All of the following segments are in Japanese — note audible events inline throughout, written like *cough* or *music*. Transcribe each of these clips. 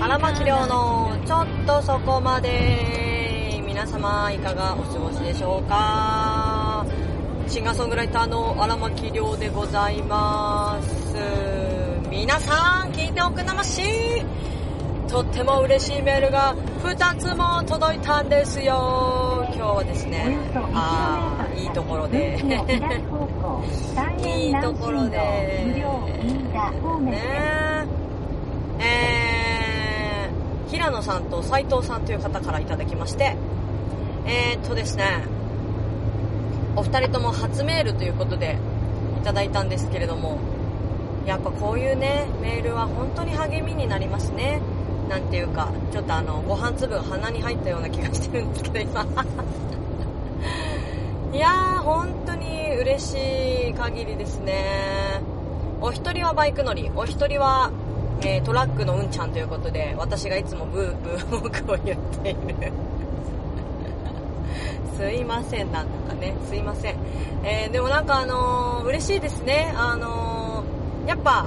荒牧亮のちょっとそこまで。皆様いかがお過ごしでしょうか？シンガーソングライターの荒牧亮でございます。皆さん聞いておくなましとっても嬉しいメールが2つも届いたんですよ。今日はですねああいいところで。いいところで。ねええー、平野さんと斉藤さんという方からいただきましてえー、っとですねお二人とも初メールということでいただいたんですけれどもやっぱこういうねメールは本当に励みになりますねなんていうかちょっとあのご飯粒鼻に入ったような気がしてるんですけど今。*laughs* いやー本当に嬉しい限りですね。お一人はバイク乗りお一人は、えー、トラックのうんちゃんということで私がいつもブーブー文句を言っている。*laughs* すいませんなんとかね。すいません、えー、でもなんかあのー、嬉しいですね。あのー、やっぱ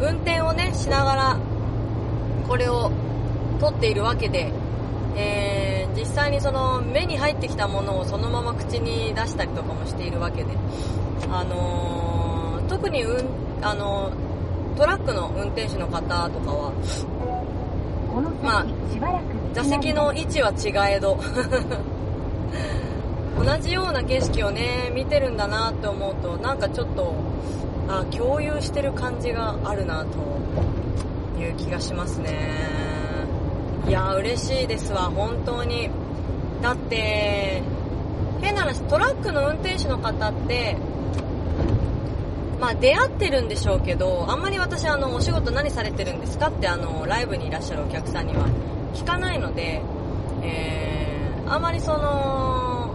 運転をねしながらこれを撮っているわけで、えー、実際にその目に入ってきたものをそのまま口に出したりとかもしているわけで、あの、特に、うんあの、トラックの運転手の方とかは、まあ、座席の位置は違えど。*laughs* 同じような景色をね見てるんだなって思うとなんかちょっとあ共有してる感じがあるなという気がしますね。いや嬉しいですわ本当に。だって変な話トラックの運転手の方ってまあ出会ってるんでしょうけどあんまり私あのお仕事何されてるんですかってあのライブにいらっしゃるお客さんには聞かないので、えー、あんまりその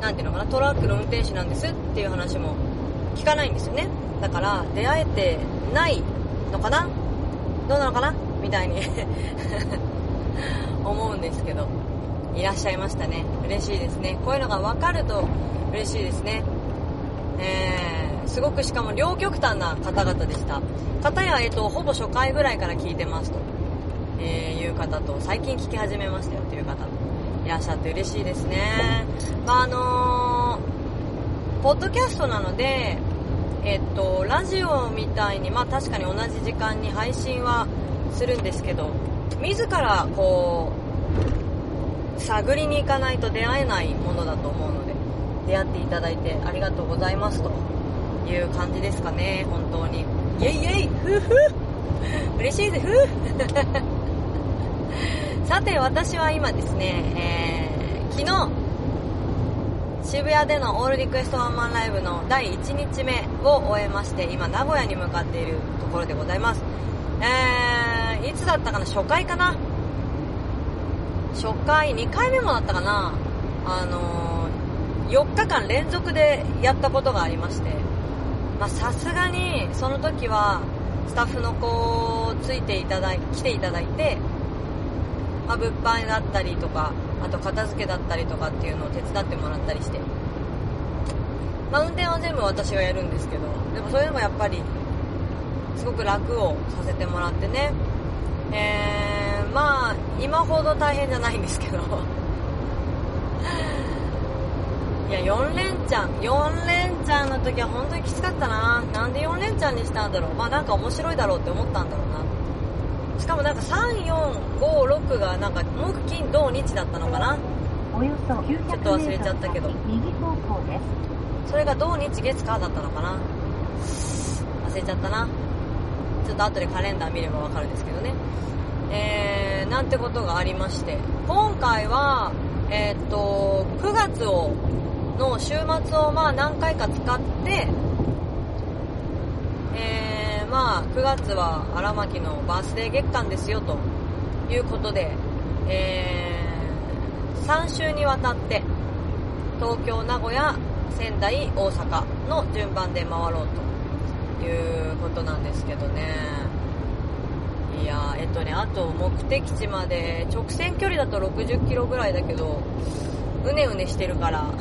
何ていうのかなトラックの運転手なんですっていう話も聞かないんですよね。だから出会えてないのかな？どうなのかな？みたいに *laughs* 思うんですけどいらっしゃいましたね。嬉しいですね。こういうのが分かると嬉しいですね。えー、すごくしかも両極端な方々でした。方や、えっと、ほぼ初回ぐらいから聞いてますと、えー、いう方と最近聞き始めましたよという方。いらっしゃって嬉しいですね。まああのー、ポッドキャストなのでえっと、ラジオみたいに、まあ確かに同じ時間に配信はするんですけど、自らこう、探りに行かないと出会えないものだと思うので、出会っていただいてありがとうございますと。いう感じですかね、本当に。イェイイェイふふ。嬉しいぜふ。*laughs* さて、私は今ですね、えー、昨日、渋谷でのオールリクエストワンマンライブの第1日目を終えまして今名古屋に向かっているところでございます。えー、いつだったかな初回かな？初回2回目もだったかな？あのー、4日間連続でやったことがありまして。まさすがにその時はスタッフの子をついていただい来ていただいて、まあ、物販だったりとかあと片付けだったりとかっていうのを手伝ってもらったりして、まあ、運転は全部私がやるんですけどでもそれでもやっぱりすごく楽をさせてもらってね。えー、まあ今ほど大変じゃないんですけど。いや4連チャン4連チャンの時は本当にきつかったな。なんで4連チャンにしたんだろう。まあなんか面白いだろうって思ったんだろうな。しかもなんか3456がなんか木金土日だったのかな。ちょっと忘れちゃったけど。それが土日月火だったのかな。忘れちゃったな。ちょっと後でカレンダー見ればわかるんですけどね。えー、なんてことがありまして。今回はえー、っと9月をの週末をまあ何回か使ってえーまあ、9月は荒牧のバースデー月間ですよということで、えー、3週にわたって東京、名古屋、仙台、大阪の順番で回ろうということなんですけどね。いやえっとね、あと目的地まで直線距離だと60キロぐらいだけど、うねうねしてるから。*laughs*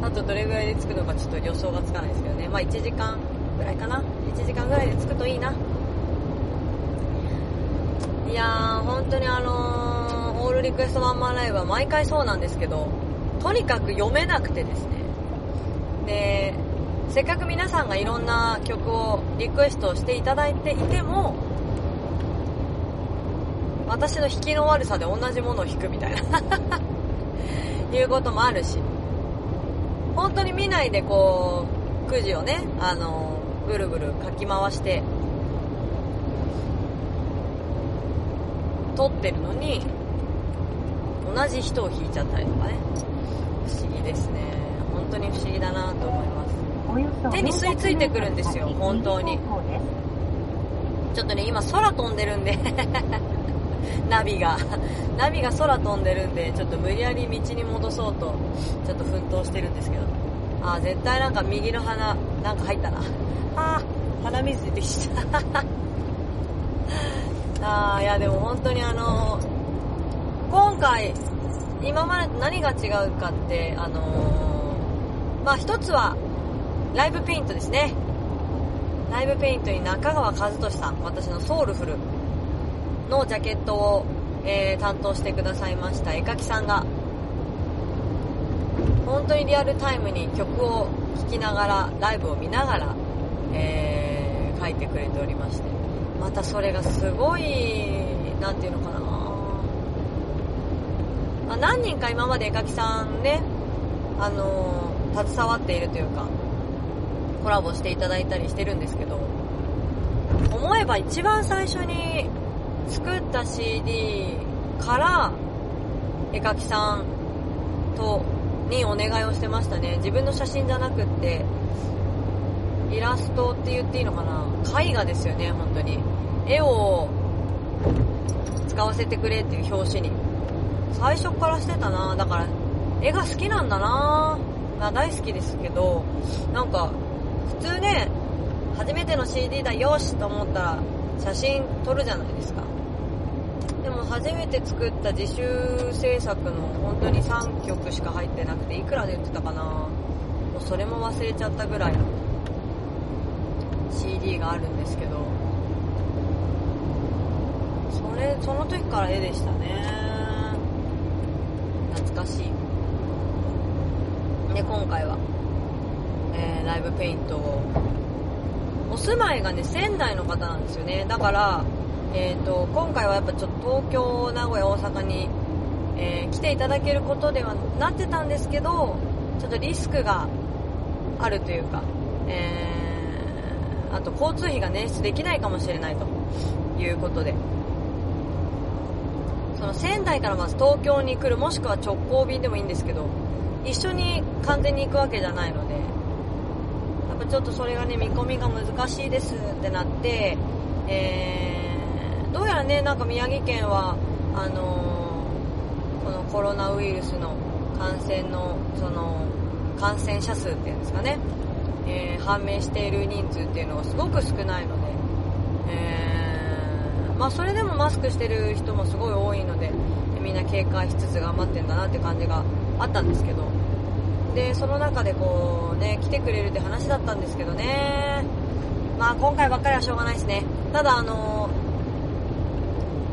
あとどれぐらいで着くのかちょっと予想がつかないですけどね。まあ1時間ぐらいかな。1時間ぐらいで着くといいな。いやー本当にあのー、オールリクエストワンマンライブは毎回そうなんですけどとにかく読めなくてですね。でせっかく皆さんがいろんな曲をリクエストしていただいていても私の弾きの悪さで同じものを弾くみたいな。*laughs* いうこともあるし。本当に見ないでこうくじをねあのぐるぐるかき回して撮ってるのに同じ人を弾いちゃったりとかね。不思議ですね。本当に不思議だなと思います。手に吸い付いてくるんですよ本当に。ちょっとね今空飛んでるんでナビが *laughs* ナビが空飛んでるんでちょっと無理やり道に戻そうとちょっと奮闘してるんですけど。あー絶対なんか右の鼻なんか入ったな。あ鼻水出てきた。*laughs* あーいやでも本当にあの今回今までと何が違うかってあのーまあ一つはライブペイントですね。ライブペイントに中川和俊さん私のソウルフル。のジャケットを、えー担当してくださいました絵描きさんが。本当にリアルタイムに曲を聴きながらライブを見ながら、えー描いてくれておりまして。またそれがすごいなんていうのかな、まあ、何人か今まで絵描きさんねあのー携わっているというかコラボしていただいたりしてるんですけど思えば一番最初に作った CD から絵描きさんとにお願いをしてましたね。自分の写真じゃなくってイラストって言っていいのかな？絵画ですよね本当に。絵を使わせてくれっていう表紙に。最初からしてたな。だから絵が好きなんだな。まあ大好きですけどなんか普通ね初めての CD だよしと思ったら写真撮るじゃないですか。初めて作った自主制作の本当に3曲しか入ってなくていくらで売ってたかな。もうそれも忘れちゃったぐらいの CD があるんですけど。それその時から絵でしたね。懐かしい。で今回は、えーライブペイントを。お住まいがね仙台の方なんですよね。だから、えー、と今回はやっぱちょっと東京名古屋大阪に、えー来ていただけることではなってたんですけどちょっとリスクがあるというか、えーあと交通費が捻出できないかもしれないということで。その仙台からまず東京に来るもしくは直行便でもいいんですけど一緒に完全に行くわけじゃないのでやっぱちょっとそれがね見込みが難しいですってなって、えーどうやらねなんか宮城県はあのーこのコロナウイルスの感染のその感染者数っていうんですかね、えー判明している人数っていうのがすごく少ないので、えーまあ、それでもマスクしてる人もすごい多いのでみんな警戒しつつ頑張ってんだなって感じがあったんですけど。でその中でこうね来てくれるって話だったんですけどね。まあ今回ばっかりはしょうがないですね。ただあの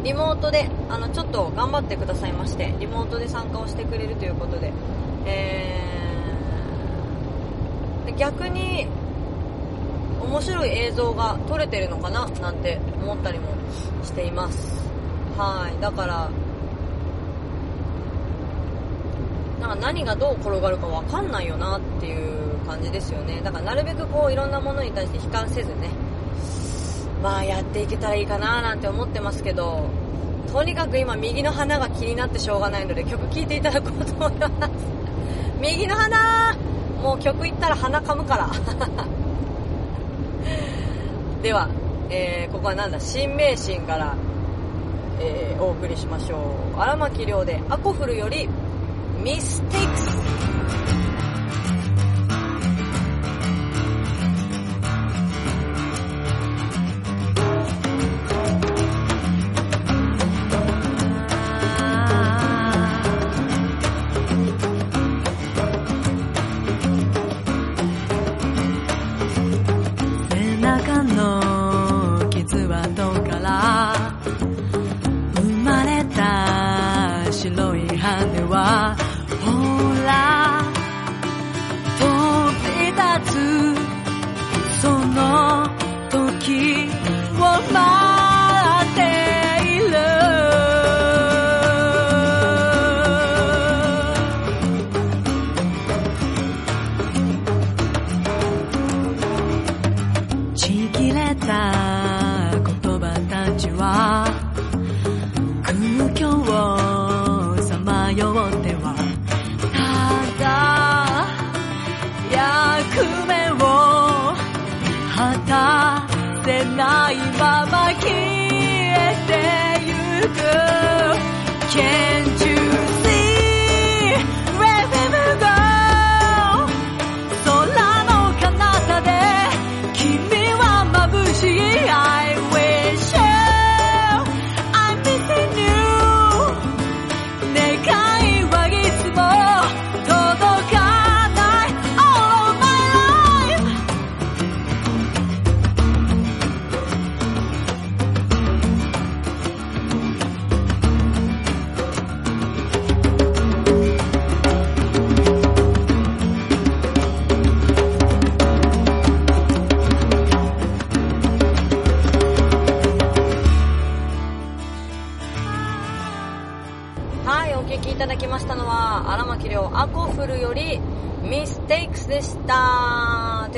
リモートであのちょっと頑張ってくださいましてリモートで参加をしてくれるということで、えーで逆に面白い映像が撮れてるのかな？なんて思ったりもしています。はい。だからなんか何がどう転がるか分かんないよなっていう感じですよね。だからなるべくこういろんなものに対して悲観せずねまあやっていけたらいいかななんて思ってますけどとにかく今右の花が気になってしょうがないので曲聴いていただこうと思います。右の花もう曲いったら鼻噛むから。*laughs* では、えーここはなんだ？新名神から、えーお送りしましょう。荒牧亮でアコフルよりミステイクス。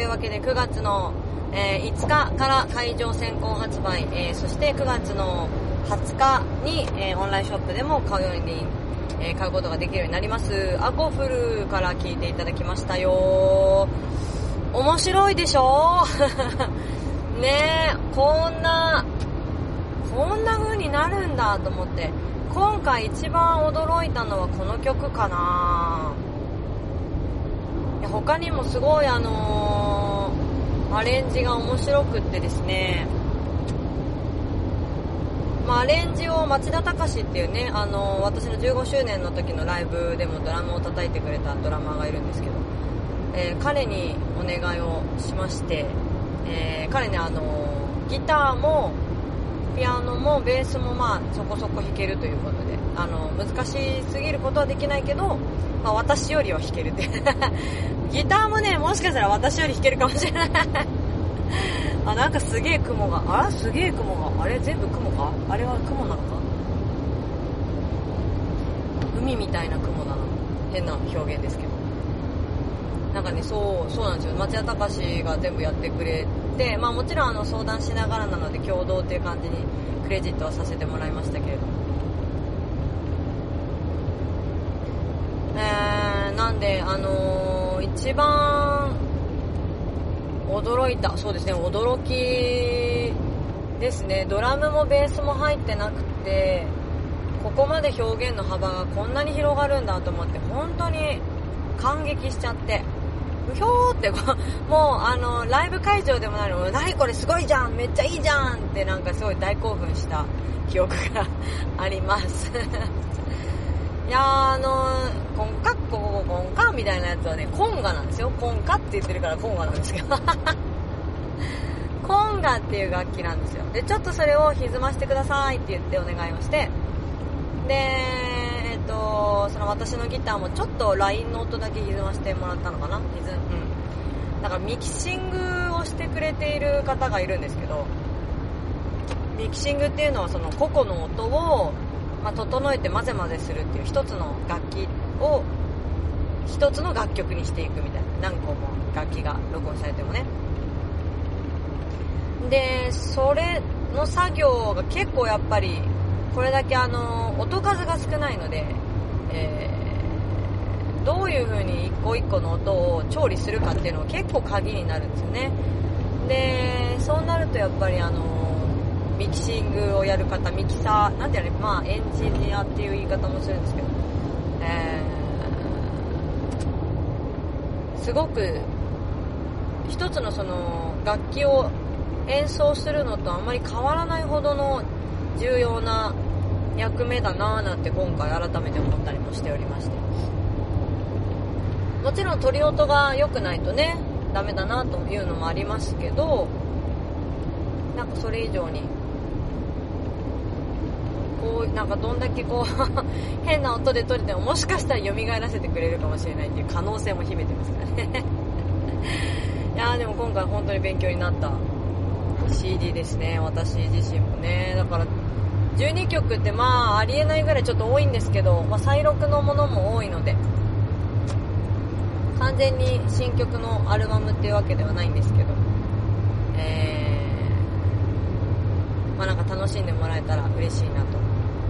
いうわけで、9月の、えー5日から会場先行発売、えーそして9月の20日に、えーオンラインショップでも買うように、え買うことができるようになります。アコフルから聞いていただきましたよ。面白いでしょ？*laughs* ねえ、こんな、こんな風になるんだと思って今回一番驚いたのはこの曲かな他にもすごいあのーアレンジが面白くってですね。まあ、アレンジを町田隆っていうね、あの私の15周年の時のライブでもドラムを叩いてくれたドラマーがいるんですけど、えー彼にお願いをしまして、えー彼ね、あのギターもピアノもベースもまあそこそこ弾けるということであの難しすぎることはできないけど、まあ、私よりは弾けるって。*laughs* ギターももしかしたら私より弾けるかもしれない。あなんかすげえ雲が。あら？すげえ雲が。あれ？全部雲か？あれは雲なのか？海みたいな雲だな。変な表現ですけど。なんかね、そう、そうなんですよ。町田隆が全部やってくれて、まあもちろんあの相談しながらなので共同っていう感じにクレジットはさせてもらいましたけれども。えー、なんで、あのー一番驚いた、そうですね、驚きですね。ドラムもベースも入ってなくて、ここまで表現の幅がこんなに広がるんだと思って、本当に感激しちゃって。うひょーって、もうあの、ライブ会場でもないの、何これすごいじゃんめっちゃいいじゃんってなんかすごい大興奮した記憶があります。いやあの、コンカッココココンカみたいなやつはね、コンガなんですよ。コンカって言ってるからコンガなんですけど。*laughs* コンガっていう楽器なんですよ。で、ちょっとそれを歪ましてくださいって言ってお願いをして、で、えっと、その私のギターもちょっとラインの音だけ歪ましてもらったのかな？歪うん。だからミキシングをしてくれている方がいるんですけど、ミキシングっていうのはその個々の音を、まあ、整えて混ぜ混ぜするっていう一つの楽器を一つの楽曲にしていくみたいな何個も楽器が録音されてもね。でそれの作業が結構やっぱりこれだけあの音数が少ないので、えーどういう風に一個一個の音を調理するかっていうのが結構鍵になるんですよね。でそうなるとやっぱりあのミキシングをやる方ミキサーなんていうのまあエンジニアっていう言い方もするんですけど、えーすごく一つのその楽器を演奏するのとあんまり変わらないほどの重要な役目だなぁなんて今回改めて思ったりもしておりまして。もちろん鳥音が良くないとねダメだなというのもありますけどなんかそれ以上になんかどんだけこう *laughs* 変な音で撮れてももしかしたら蘇らせてくれるかもしれないっていう可能性も秘めてますからね。*laughs* いやーでも今回本当に勉強になった。CD ですね。私自身もね。だから12曲ってまあありえないぐらいちょっと多いんですけど、まあ、再録のものも多いので完全に新曲のアルバムっていうわけではないんですけどえー、まあなんか楽しんでもらえたら嬉しいなと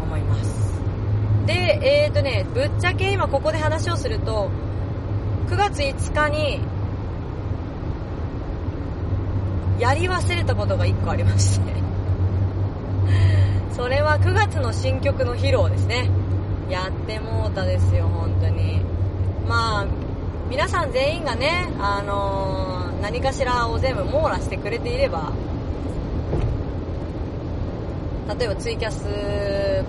思います。でえーとねぶっちゃけ今ここで話をすると9月5日にやり忘れたことが1個ありまして。*laughs* それは9月の新曲の披露ですね。やってもうたですよ本当に。まあ皆さん全員がね、あのー何かしらを全部網羅してくれていれば例えばツイキャス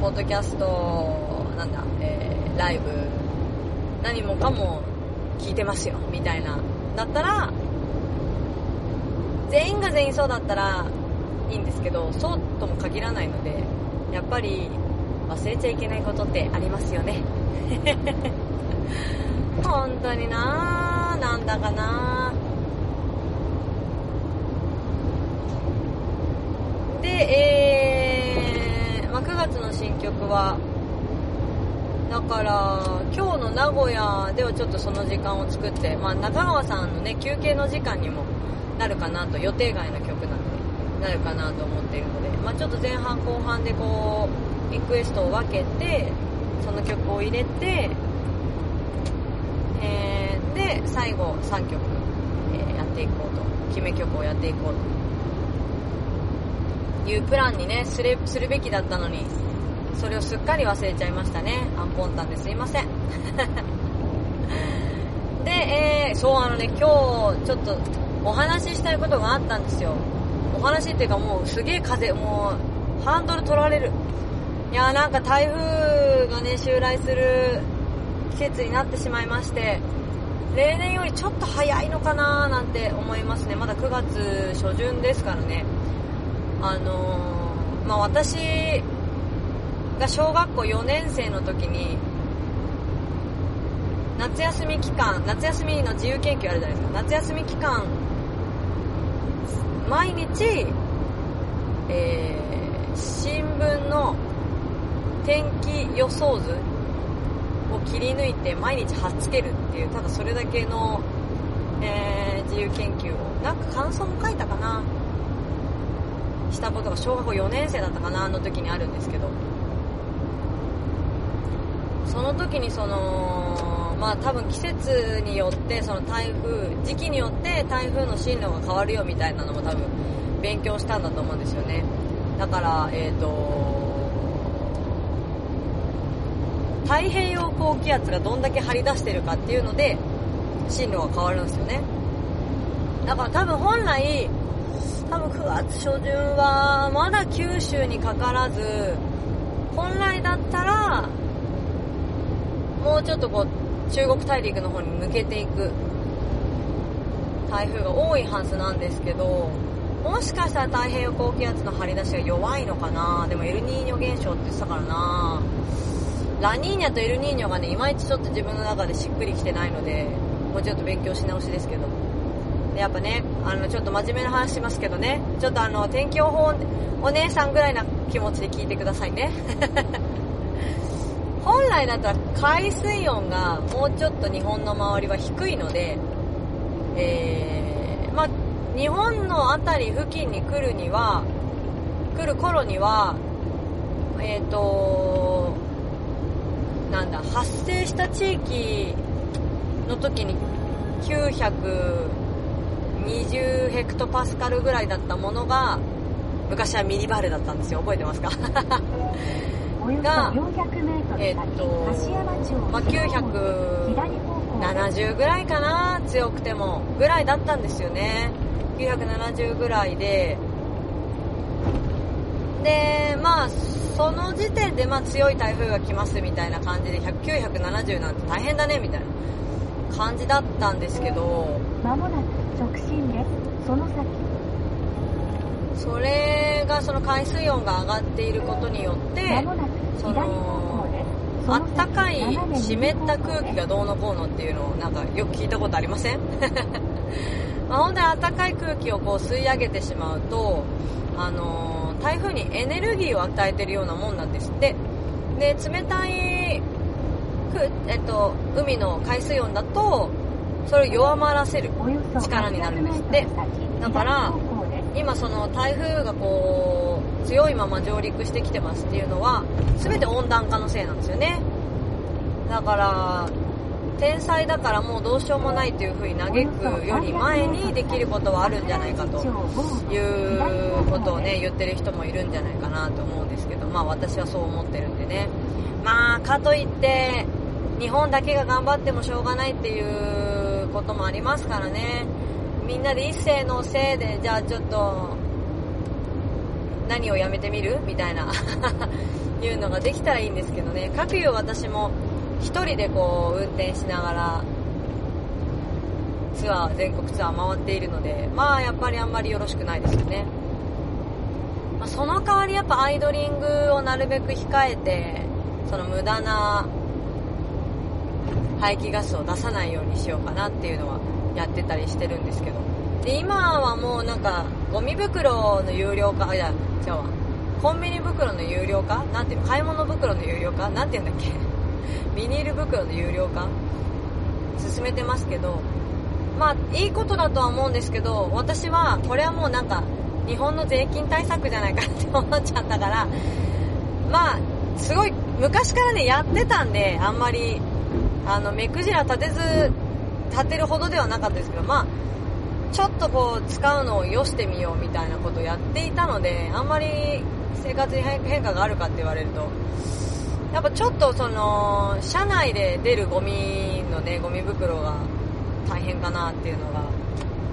ポッドキャストなんだ、えーライブ。何もかも聞いてますよみたいな。だったら全員が全員そうだったらいいんですけどそうとも限らないのでやっぱり忘れちゃいけないことってありますよね。*laughs* 本当になぁなんだかなで、えー、新曲は。だから今日の名古屋ではちょっとその時間を作って、まあ、中川さんのね休憩の時間にもなるかなと予定外の曲なのでなるかなと思っているので、まあ、ちょっと前半後半でこうリクエストを分けてその曲を入れて、えー、で最後3曲、えー、やっていこうと決め曲をやっていこうというプランにねすれするべきだったのにそれをすっかり忘れちゃいましたね。アンポンタンですいません。*laughs* で、えー、そうあのね今日ちょっとお話ししたいことがあったんですよ。お話っていうかもうすげえ風もうハンドル取られる。いやーなんか台風がね襲来する季節になってしまいまして例年よりちょっと早いのかなーなんて思いますね。まだ9月初旬ですからね。あのー、まあ私が小学校4年生の時に夏休み期間夏休みの自由研究あるじゃないですか。夏休み期間毎日、えー、新聞の天気予想図を切り抜いて毎日貼っつけるっていうただそれだけの、えー、自由研究を。なんか感想も書いたかな。したことが小学校4年生だったかなあの時にあるんですけど。その時にそのまあ多分季節によってその台風時期によって台風の進路が変わるよみたいなのも多分勉強したんだと思うんですよね。だからえっ、ー、と太平洋高気圧がどんだけ張り出してるかっていうので進路が変わるんですよね。だから多分本来多分9月初旬はまだ九州にかからず本来だったらもうちょっとこう中国大陸の方に抜けていく。台風が多いはずなんですけどもしかしたら太平洋高気圧の張り出しが弱いのかな。でもエルニーニョ現象って言ってたからな。ラニーニャとエルニーニョがねいまいちちょっと自分の中でしっくりきてないのでもうちょっと勉強し直しですけど。やっぱねあのちょっと真面目な話しますけどね。ちょっとあの天気予報お姉さんぐらいな気持ちで聞いてくださいね。本来だったら海水温がもうちょっと日本の周りは低いので、えー、まあ、日本の辺り付近に来るには、来る頃には、えっ、ー、と、なんだ、発生した地域の時に920ヘクトパスカルぐらいだったものが、昔はミリバールだったんですよ。覚えてますか？*laughs* が、えっと、まあ、970ぐらいかな、強くても、ぐらいだったんですよね。970ぐらいで、で、まあ、その時点で、まあ、強い台風が来ますみたいな感じで、970なんて大変だね、みたいな感じだったんですけど、まもなく直進です。その先。それがその海水温が上がっていることによって、そのあったかい湿った空気がどうのこうのっていうのをなんかよく聞いたことありません？ま *laughs* あ、本当にあったかい空気をこう吸い上げてしまうと、あのー、台風にエネルギーを与えてるようなもんなんですって。で冷たいえっと、海の海水温だとそれを弱まらせる力になるんですって。だから今その台風がこう強いまま上陸してきてますっていうのは全て温暖化のせいなんですよね。だから天才だからもうどうしようもないというふうに嘆くより前にできることはあるんじゃないかということをね言ってる人もいるんじゃないかなと思うんですけどまあ私はそう思ってるんでね。まあかといって日本だけが頑張ってもしょうがないっていうこともありますからね。みんなで一斉のせいでじゃあちょっと何をやめてみる？みたいな *laughs* いうのができたらいいんですけどね。かくいう私も1人でこう運転しながらツアー全国ツアー回っているのでまあやっぱりあんまりよろしくないですよね、まあ、その代わりやっぱアイドリングをなるべく控えてその無駄な排気ガスを出さないようにしようかなっていうのはやってたりしてるんですけど。で今はもうなんかゴミ袋の有料化いや違うわ。コンビニ袋の有料化？なんていうの？買い物袋の有料化？なんていうんだっけ？*laughs* ビニール袋の有料化？進めてますけど。まあいいことだとは思うんですけど私はこれはもうなんか日本の税金対策じゃないかって思っちゃったからまあすごい昔からねやってたんであんまりあの目くじら立てず立てるほどではなかったですけどまあちょっとこう使うのをよしてみようみたいなことをやっていたのであんまり生活に変化があるかって言われるとやっぱちょっとその車内で出るゴミのねゴミ袋が大変かなっていうのが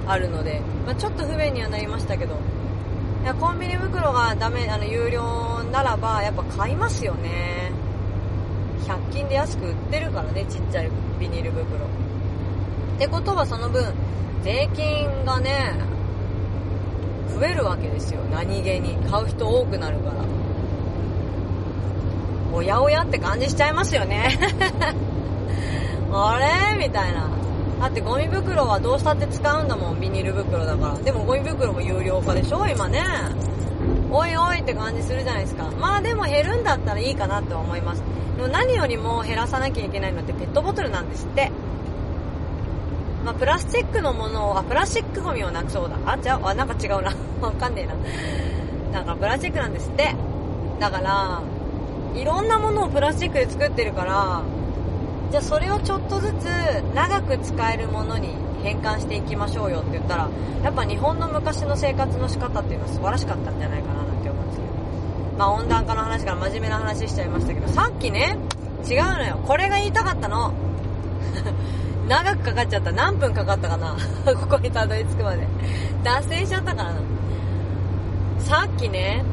あるので、まあ、ちょっと不便にはなりましたけどいやコンビニ袋がダメあの有料ならばやっぱ買いますよね。100均で安く売ってるからねちっちゃいビニール袋。ってことはその分税金がね増えるわけですよ。何気に。買う人多くなるから。おやおやって感じしちゃいますよね。*laughs* あれ？みたいな。だってゴミ袋はどうしたって使うんだもん。ビニール袋だから。でもゴミ袋も有料化でしょ？今ね。おいおいって感じするじゃないですか。まあでも減るんだったらいいかなとは思います。でも何よりも減らさなきゃいけないのってペットボトルなんですって。まあ、プラスチックのものを、あ、プラスチックゴミをなくそうだ。あ、じゃあ、なんか違うな。*laughs* わかんねえな。なんかプラスチックなんですって。だから、いろんなものをプラスチックで作ってるから、じゃあそれをちょっとずつ長く使えるものに変換していきましょうよって言ったら、やっぱ日本の昔の生活の仕方っていうのは素晴らしかったんじゃないかななんて思うんですけど。まあ温暖化の話から真面目な話しちゃいましたけど、さっきね、違うのよ。これが言いたかったの。長くかかっちゃった。何分かかったかな？*laughs* ここにたどり着くまで。脱線しちゃったからな。さっきね、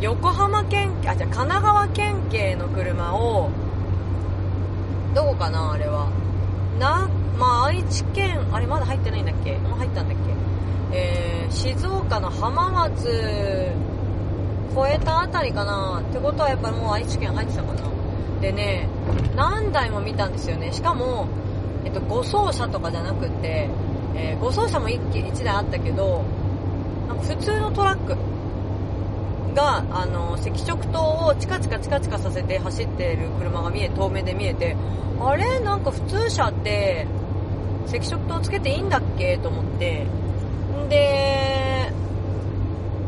横浜県、あ、じゃ神奈川県警の車を、どこかなあれは。な、まあ、愛知県、あれまだ入ってないんだっけ？もう入ったんだっけ？えー、静岡の浜松、越えたあたりかなってことはやっぱりもう愛知県入ってたかなでね、何台も見たんですよね。しかも、えっと、護送車とかじゃなくて、えー、護送車も 1, 1台あったけど、なんか普通のトラックが、あの、赤色灯をチカチカチカチカさせて走ってる車が見え、遠目で見えて、あれ？なんか普通車って、赤色灯つけていいんだっけ？と思って、んで、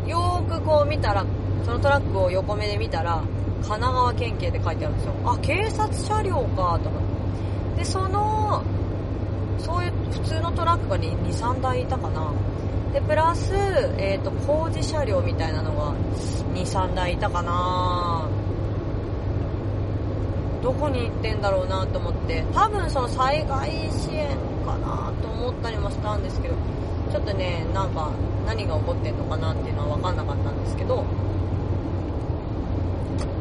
よーくこう見たら、そのトラックを横目で見たら、神奈川県警って書いてあるんですよ。あ、警察車両か、と思っ。でそのそういう普通のトラックが23台いたかな。でプラス、えーと、工事車両みたいなのが23台いたかな。どこに行ってんだろうなと思って。多分その災害支援かなと思ったりもしたんですけどちょっとねなんか何が起こってんのかなっていうのは分かんなかったんですけど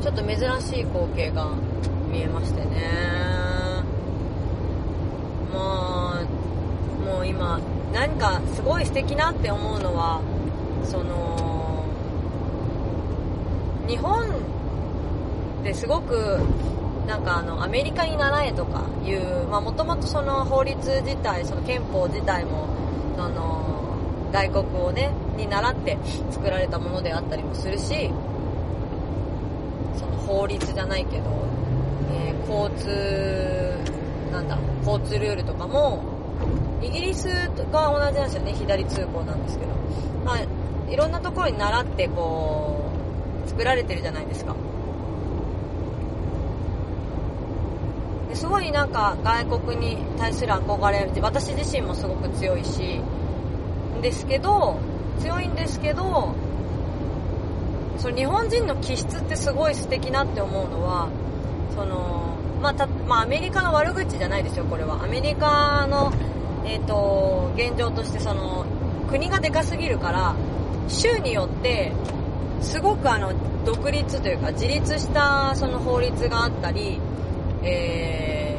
ちょっと珍しい光景が見えましてね。もうもう今何かすごい素敵なって思うのはその日本ですごくなんかあのアメリカに習えとかいうもともとその法律自体その憲法自体もその外国をねに習って作られたものであったりもするしその法律じゃないけど、えー、交通なんだ交通ルールとかもイギリスが同じなんですよね左通行なんですけど、まあ、いろんなところに習ってこう作られてるじゃないですか。すごいなんか外国に対する憧れって私自身もすごく強いしですけど強いんですけどその日本人の気質ってすごい素敵なって思うのはそのまあ、まあ、アメリカの悪口じゃないですよ、これは。アメリカの、えっ、ー、と、現状として、その、国がでかすぎるから、州によって、すごくあの、独立というか、自立したその法律があったり、え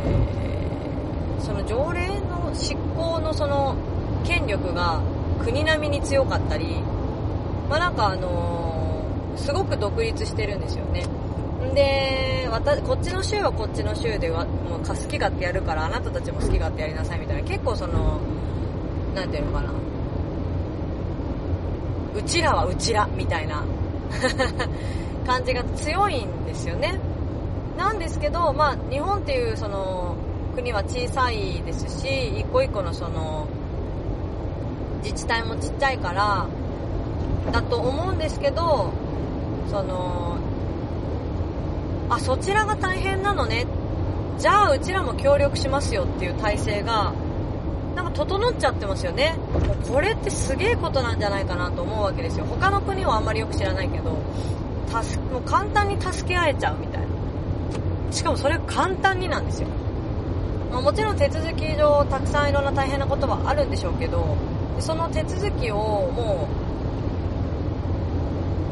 ー、その条例の執行のその、権力が国並みに強かったり、まあ、なんかあのー、すごく独立してるんですよね。で、私、こっちの州はこっちの州では、もう好き勝手やるから、あなたたちも好き勝手やりなさいみたいな、結構その、なんていうのかな。うちらはうちら、みたいな *laughs* 感じが強いんですよね。なんですけど、まあ、日本っていうその国は小さいですし一個一個のその自治体もちっちゃいからだと思うんですけどそのあそちらが大変なのね。じゃあうちらも協力しますよっていう体制がなんか整っちゃってますよね。もうこれってすげえことなんじゃないかなと思うわけですよ。他の国はあんまりよく知らないけど助もう簡単に助け合えちゃうみたいな。しかもそれ簡単になんですよ、まあ、もちろん手続き上たくさんいろんな大変なことはあるんでしょうけどその手続きをも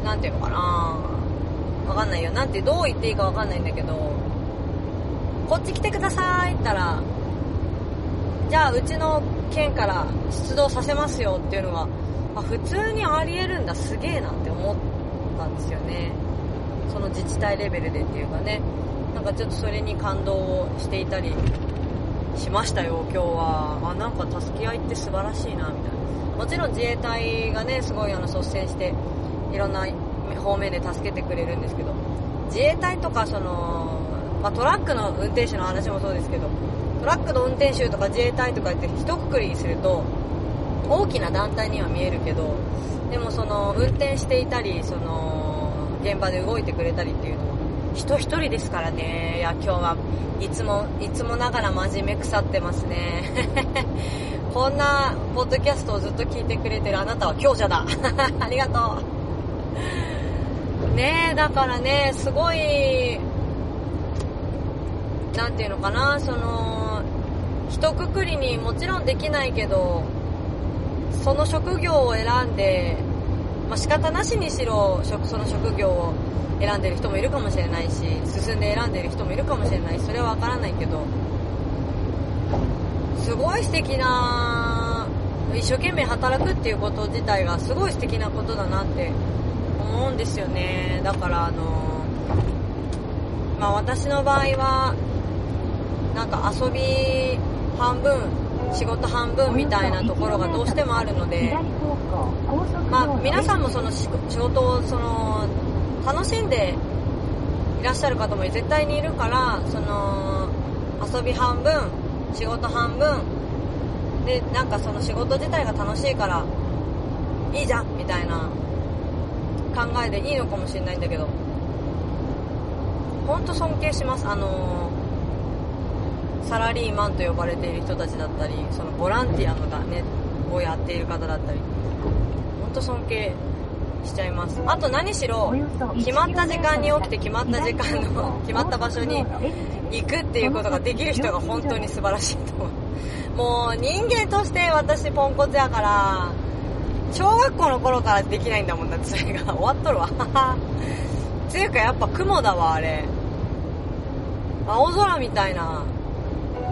うなんていうのかな。わかんないよなんてどう言っていいかわかんないんだけどこっち来てくださいって言ったらじゃあうちの県から出動させますよっていうのはあ普通にありえるんだすげえなって思ったんですよね。その自治体レベルでっていうかね。なんかちょっとそれに感動をしていたりしましたよ今日は。あなんか助け合いって素晴らしいなみたいな。もちろん自衛隊がねすごいあの率先していろんな方面で助けてくれるんですけど自衛隊とかその、まあ、トラックの運転手の話もそうですけどトラックの運転手とか自衛隊とかって一括りにすると大きな団体には見えるけどでもその運転していたりその現場で動いてくれたりっていうのは人一人ですからね。いや今日はいつもいつもながら真面目腐ってますね。*laughs* こんなポッドキャストをずっと聞いてくれてるあなたは強者だ。*laughs* ありがとう。ねえだからねすごいなんていうのかなその一括りにもちろんできないけどその職業を選んで、まあ、仕方なしにしろその職業を選んでる人もいるかもしれないし進んで選んでる人もいるかもしれない。しそれは分からないけどすごい素敵な一生懸命働くっていうこと自体がすごい素敵なことだなって思うんですよね。だからあのまあ私の場合はなんか遊び半分仕事半分みたいなところがどうしてもあるのでまあ皆さんもその仕事をその楽しんでいらっしゃる方も絶対にいるからその遊び半分仕事半分でなんかその仕事自体が楽しいからいいじゃんみたいな考えでいいのかもしれないんだけど。本当尊敬します。あのサラリーマンと呼ばれている人たちだったりそのボランティアのだ、ね、をやっている方だったり。本当尊敬しちゃいます。あと何しろ決まった時間に起きて決まった時間の *laughs* 決まった場所に行くっていうことができる人が本当に素晴らしいと思う。もう人間として私ポンコツやから小学校の頃からできないんだもんだってそれが。終わっとるわ。*laughs* つうかやっぱ雲だわあれ。青空みたいな。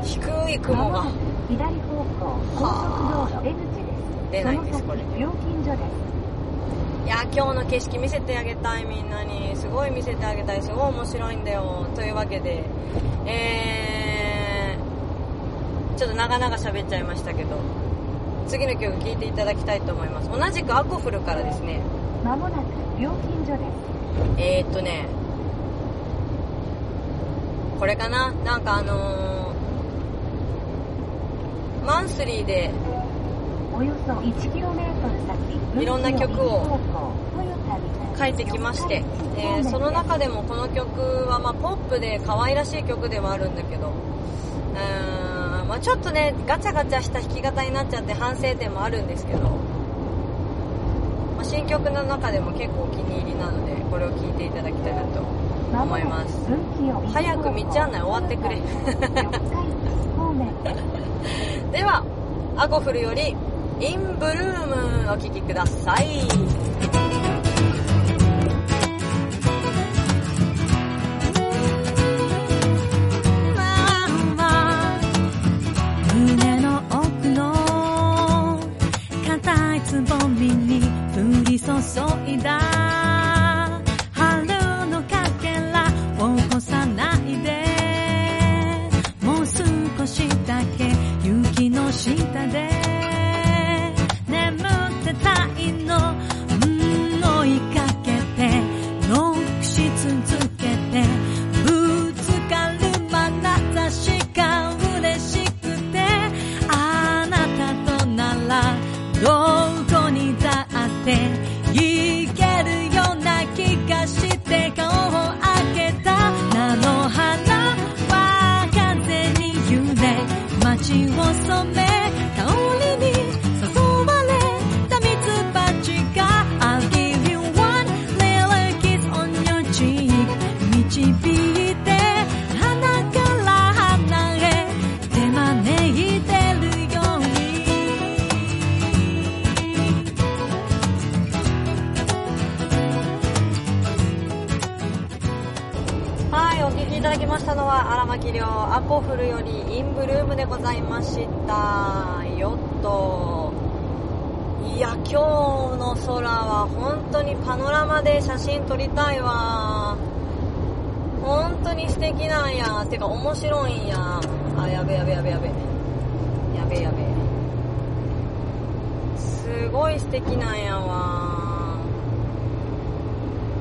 低い雲が。左方向高速道路出口です。出ないんですこれ。料金所です。いや今日の景色見せてあげたいみんなに。すごい見せてあげたい。すごい面白いんだよ。というわけで。えー、ちょっと長々喋っちゃいましたけど次の曲聴いていただきたいと思います。同じくアコフルからですね。まもなく料金所です。えー、っとね。これかな？なんかあのー、マンスリーでおよそ 1km 先いろんな曲を書いてきまして、えー、その中でもこの曲は、まあ、ポップで可愛らしい曲ではあるんだけどうーん、まあ、ちょっとねガチャガチャした弾き語りになっちゃって反省点もあるんですけど、まあ、新曲の中でも結構お気に入りなのでこれを聴いていただきたいなと思います。早く道案内終わってくれ。*laughs* ではアゴフルよりインブルームお聴きください idade. ルームでございました。よっと。いや、今日の空は本当にパノラマで写真撮りたいわ。本当に素敵なんや。てか面白いんや。あ、やべやべやべやべ。やべやべ。すごい素敵なんやわ。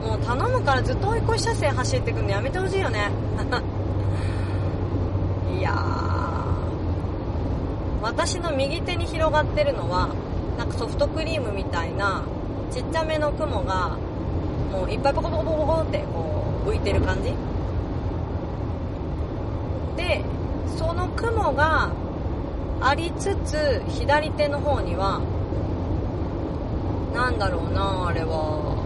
もう頼むからずっと追い越し車線走ってくるのやめてほしいよね *laughs* いやー私の右手に広がってるのはなんかソフトクリームみたいなちっちゃめの雲がもういっぱいポコポコポコってこう浮いてる感じ。でその雲がありつつ左手の方にはなんだろうなあれは。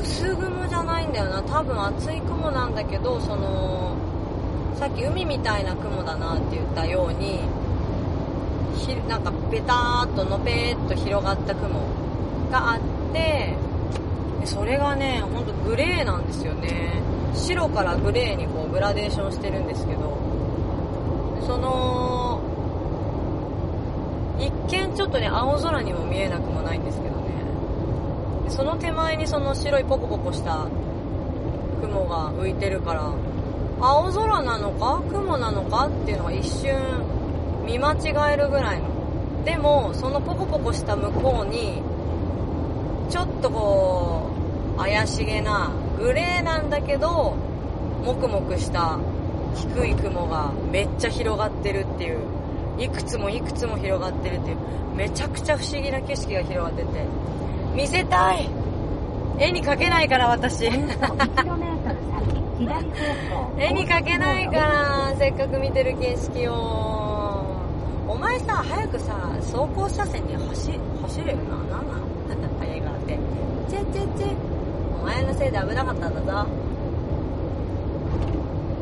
薄雲じゃないんだよな。多分厚い雲なんだけどそのさっき海みたいな雲だなって言ったようにひなんかベターっとのぺーっと広がった雲があってでそれがねほんとグレーなんですよね。白からグレーにこうグラデーションしてるんですけどその一見ちょっとね青空にも見えなくもないんですけどね。その手前にその白いポコポコした雲が浮いてるから青空なのか雲なのかっていうのが一瞬見間違えるぐらいの。でもそのポコポコした向こうにちょっとこう怪しげなグレーなんだけどもくもくした低い雲がめっちゃ広がってるっていう。いくつもいくつも広がってるっていう。めちゃくちゃ不思議な景色が広がってて。見せたい絵に描けないから私。およそ 1km 先左方向絵に描けないからせっかく見てる景色を。お前さ早くさ走行車線に走走れるな。なんなん？早いからって。チェチェチェ。お前のせいで危なかったんだぞ。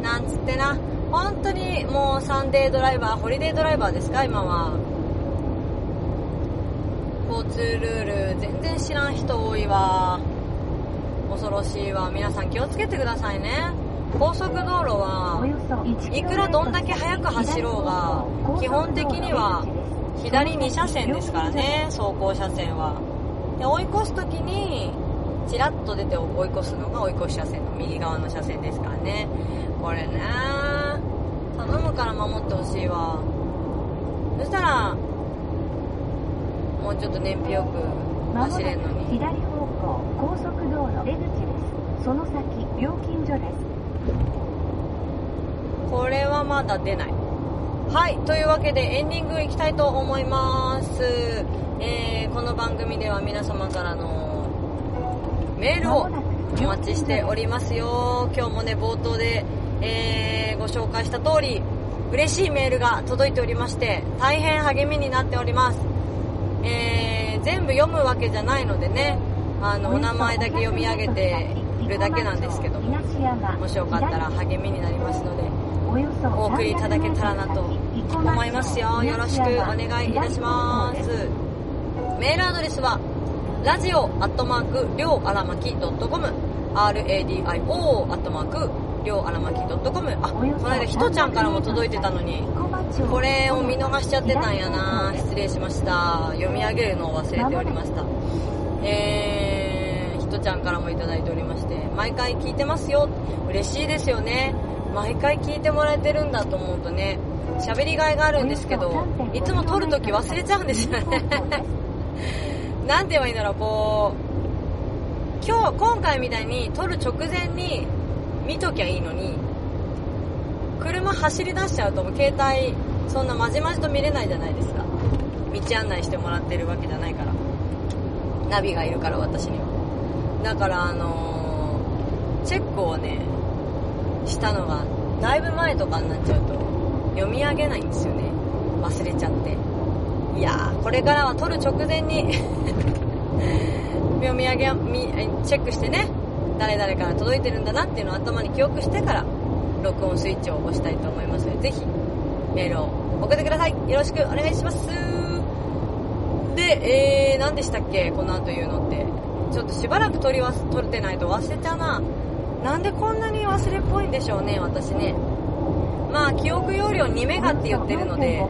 なんつってな。本当にもうサンデードライバーホリデードライバーですか？今は。交通ルール全然知らん人多いわ恐ろしいわ。皆さん気をつけてくださいね。高速道路おはよそ 1km いくらどんだけ速く走ろうが基本的には左2車線ですからね走行車線は。で追い越す時にチラッと出て追い越すのが追い越し車線の右側の車線ですからね。これね頼むから守ってほしいわ。そしたらもうちょっと燃費よく走れんのに高速道路出口です。その先料金所です。これはまだ出ない。はいというわけでエンディングいきたいと思います、えーこの番組では皆様からのメールをお待ちしておりますよ。今日もね冒頭で、えーご紹介した通り嬉しいメールが届いておりまして大変励みになっております、えー全部読むわけじゃないのでねあのお名前だけ読み上げてるだけなんですけどもしよかったら励みになりますのでお送りいただけたらなと思いますよ。よろしくお願いいたします。メールアドレスはラジオアットマークりょうあらまき .com RADIO アットマークりょうあらまき .com あこの間ひとちゃんからも届いてたのにこれを見逃しちゃってたんやな。失礼しました。読み上げるのを忘れておりました。えー、ひとちゃんからもいただいておりまして毎回聞いてますよ。嬉しいですよね。毎回聞いてもらえてるんだと思うとね喋りがいがあるんですけどいつも撮るとき忘れちゃうんですよね。*laughs* なんて言えばいいんだろうこう今日今回みたいに撮る直前に見ときゃいいのに車走り出しちゃうともう携帯そんなまじまじと見れないじゃないですか。道案内してもらってるわけじゃないから。ナビがいるから私に。はだからあのーチェックをねしたのがだいぶ前とかになっちゃうと読み上げないんですよね。忘れちゃって。いやーこれからは撮る直前に *laughs* 読み上げチェックしてね誰々から届いてるんだなっていうのを頭に記憶してから録音スイッチを押したいと思いますのでぜひメールを送ってください。よろしくお願いします。で、えー、何でしたっけ？この後言うのって。ちょっとしばらく撮りわ撮れてないと忘れちゃうな。なんでこんなに忘れっぽいんでしょうね私ね。まあ記憶容量2メガって言ってるので、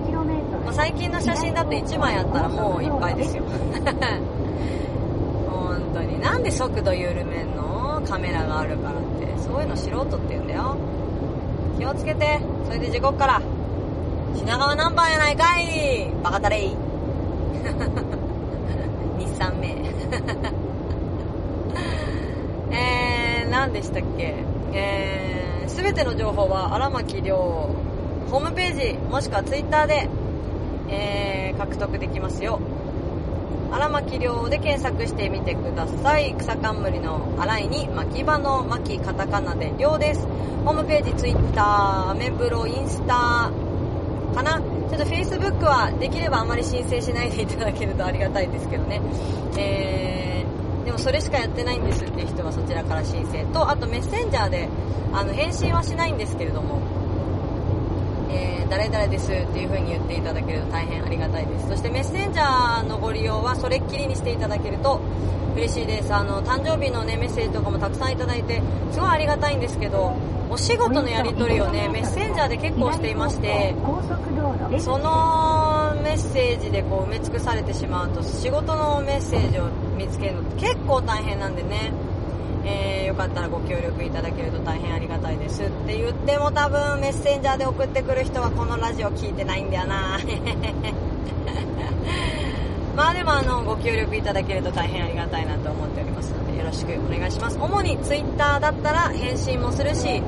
まあ、最近の写真だと1枚あったらもういっぱいですよ。*laughs* 本当に。なんで速度緩めんの？カメラがあるからって。そういうの素人って言うんだよ。気をつけて。それで事故っから。品川ナンバーやないかい。バカタレイ。*laughs* 日産名。*laughs* えー、何でしたっけ？えー、すべての情報は荒牧亮ホームページもしくはツイッターで、えー、獲得できますよ。荒牧亮で検索してみてください。草冠の荒いに牧場の牧カタカナで亮です。ホームページツイッターアメブロインスタかな？ちょっと Facebook はできればあまり申請しないでいただけるとありがたいですけどね。えー、でもそれしかやってないんですっていう人はそちらから申請とあとメッセンジャーであの返信はしないんですけれども。えー、誰々ですっていう風に言っていただけると大変ありがたいです。そしてメッセンジャーのご利用はそれっきりにしていただけると嬉しいです。あの誕生日のねメッセージとかもたくさんいただいてすごいありがたいんですけどお仕事のやり取りをねメッセンジャーで結構していましてそのメッセージでこう埋め尽くされてしまうと仕事のメッセージを見つけるのって結構大変なんでね。えー、よかったらご協力いただけると大変ありがたいですって言っても多分メッセンジャーで送ってくる人はこのラジオ聞いてないんだよな。*laughs* まあでもあのご協力いただけると大変ありがたいなと思っておりますのでよろしくお願いします。主に Twitter だったら返信もするし、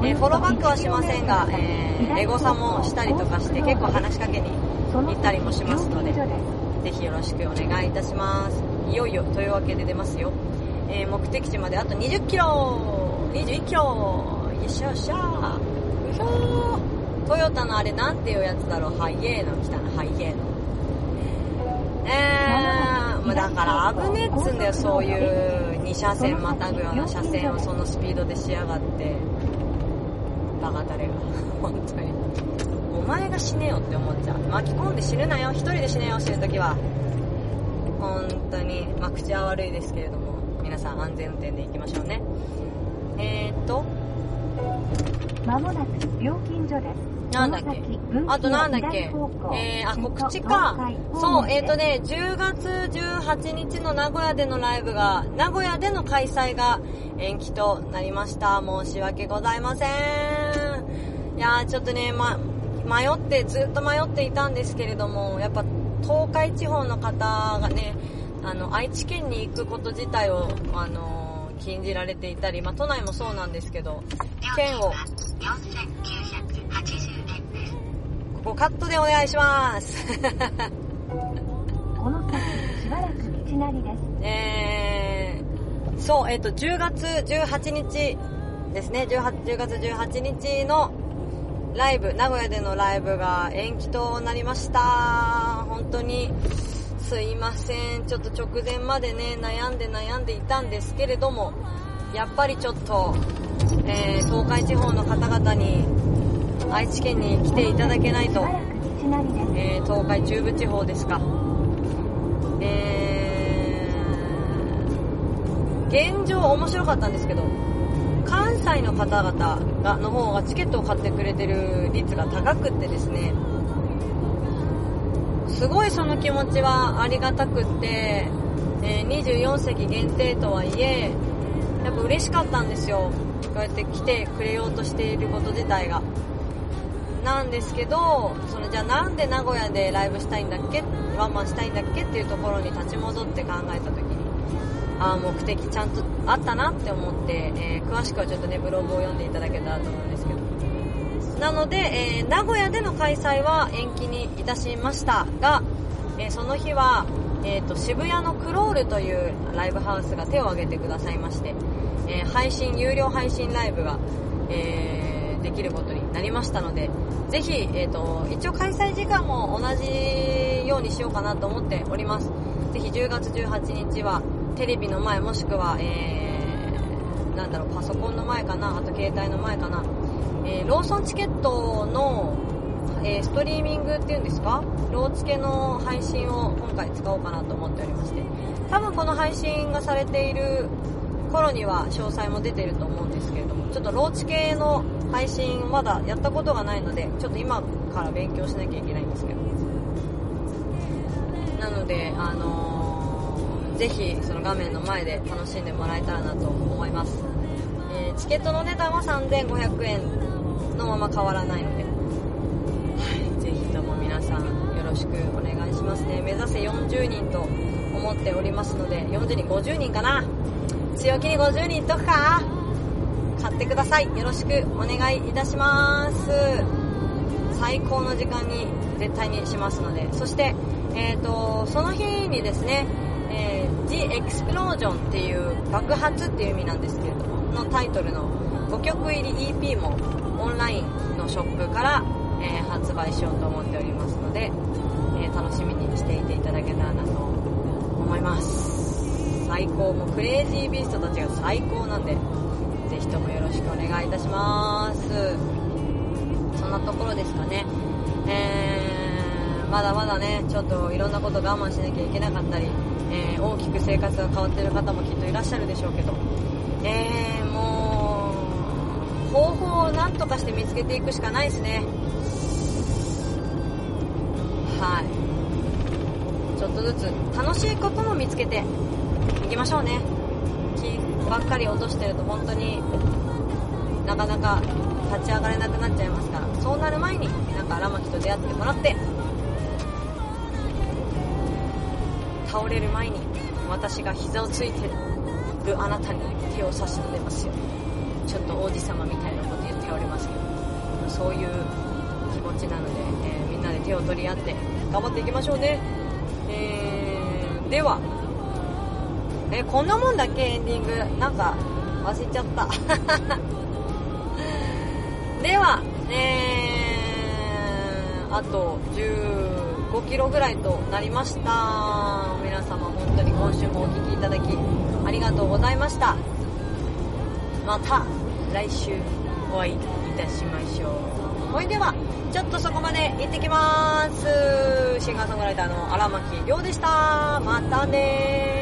えー、フォローバックはしませんが、えー、エゴサもしたりとかして結構話しかけに行ったりもしますのでぜひよろしくお願いいたします。いよいよというわけで出ますよ。えー、目的地まであと20キロ。21キロ。よっしゃよっしゃ。よいしょトヨタのあれなんていうやつだろう。ハイエーノ来たなハイエーノえー、もうだから危ねえっつんだよそういう2車線またぐような車線をそのスピードでしやがって。バカタレが。*laughs* 本当に。お前が死ねよって思っちゃう。巻き込んで死ぬなよ。一人で死ねよ死ぬ時は。本当に。まあ口は悪いですけれども。皆さん安全運転で行きましょうね。えー、っと。まもなく料金所です。なんだっけ？あとなんだっけ？えー、あ、告知か。そう、えっ、ー、とね、10月18日の名古屋でのライブが、名古屋での開催が延期となりました。申し訳ございません。いやー、ちょっとね、ま、迷って、ずっと迷っていたんですけれども、やっぱ東海地方の方がね、あの愛知県に行くこと自体を、あの禁じられていたり、まあ、都内もそうなんですけど県をここカットでお願いします。*laughs* この先しばらく道なりです。えー、そうえっ、ー、と10月18日ですね。10, 10月18日のライブ名古屋でのライブが延期となりました。本当にすいません。ちょっと直前までね悩んで悩んでいたんですけれどもやっぱりちょっと、えー、東海地方の方々に愛知県に来ていただけないと、えー、東海中部地方ですか。えー、現状面白かったんですけど関西の方々がの方がチケットを買ってくれてる率が高くってですね。すごいその気持ちはありがたくって、えー、24席限定とはいえやっぱ嬉しかったんですよ。こうやって来てくれようとしていること自体が。なんですけどそのじゃあなんで名古屋でライブしたいんだっけ？ワンマンしたいんだっけ？っていうところに立ち戻って考えた時あ目的ちゃんとあったなって思って、えー、詳しくはちょっとねブログを読んでいただけたらと思うんですけどなので、えー、名古屋での開催は延期にいたしましたが、え、その日は、えーと、渋谷のクロールというライブハウスが手を挙げてくださいまして、え配信有料配信ライブが、えできることになりましたので、ぜひ、えっ、と、一応開催時間も同じようにしようかなと思っております。ぜひ10月18日は、テレビの前もしくは、えー、なんだろう、パソコンの前かな、あと携帯の前かな、えーローソンチケットの、えーストリーミングっていうんですか？ローチケの配信を今回使おうかなと思っておりまして。多分この配信がされている頃には詳細も出てると思うんですけれどもちょっとローチ系の配信まだやったことがないのでちょっと今から勉強しなきゃいけないんですけど。なのであのーぜひその画面の前で楽しんでもらえたらなと思います、えーチケットの値段は3500円のまま変わらないので。はい、ぜひとも皆さんよろしくお願いしますね。目指せ40人と思っておりますので40人50人かな。強気に50人とか買ってください。よろしくお願いいたします。最高の時間に絶対にしますので。そして、えー、とその日にですね、ー The Explosion っていう爆発っていう意味なんですけれどものタイトルの5曲入り EP もオンラインのショップから、えー発売しようと思っておりますので、えー楽しみにしていていただけたらなと思います。最高もうクレイジービーストたちが最高なんでぜひともよろしくお願いいたします。そんなところですかね。えーまだまだねちょっといろんなこと我慢しなきゃいけなかったり、えー大きく生活が変わってる方もきっといらっしゃるでしょうけど。えー、もう方法を何とかして見つけていくしかないですね。はい。ちょっとずつ楽しいことも見つけていきましょうね。気ばっかり落としてると本当になかなか立ち上がれなくなっちゃいますからそうなる前になんか荒牧と出会ってもらって倒れる前に私が膝をついてるあなたに手を差し伸べますよ。ちょっと王子様みたいなこと言っておりますけどそういう気持ちなので、えーみんなで手を取り合って頑張っていきましょうね。えー、ではえこんなもんだっけエンディング。なんか忘れちゃった。*laughs* ではえー、あと5キロぐらいとなりました。皆様本当に今週もお聴きいただきありがとうございました。また来週お会いいたしましょう。ほいではちょっとそこまで行ってきます。シンガーソングライターの荒牧亮でした。またね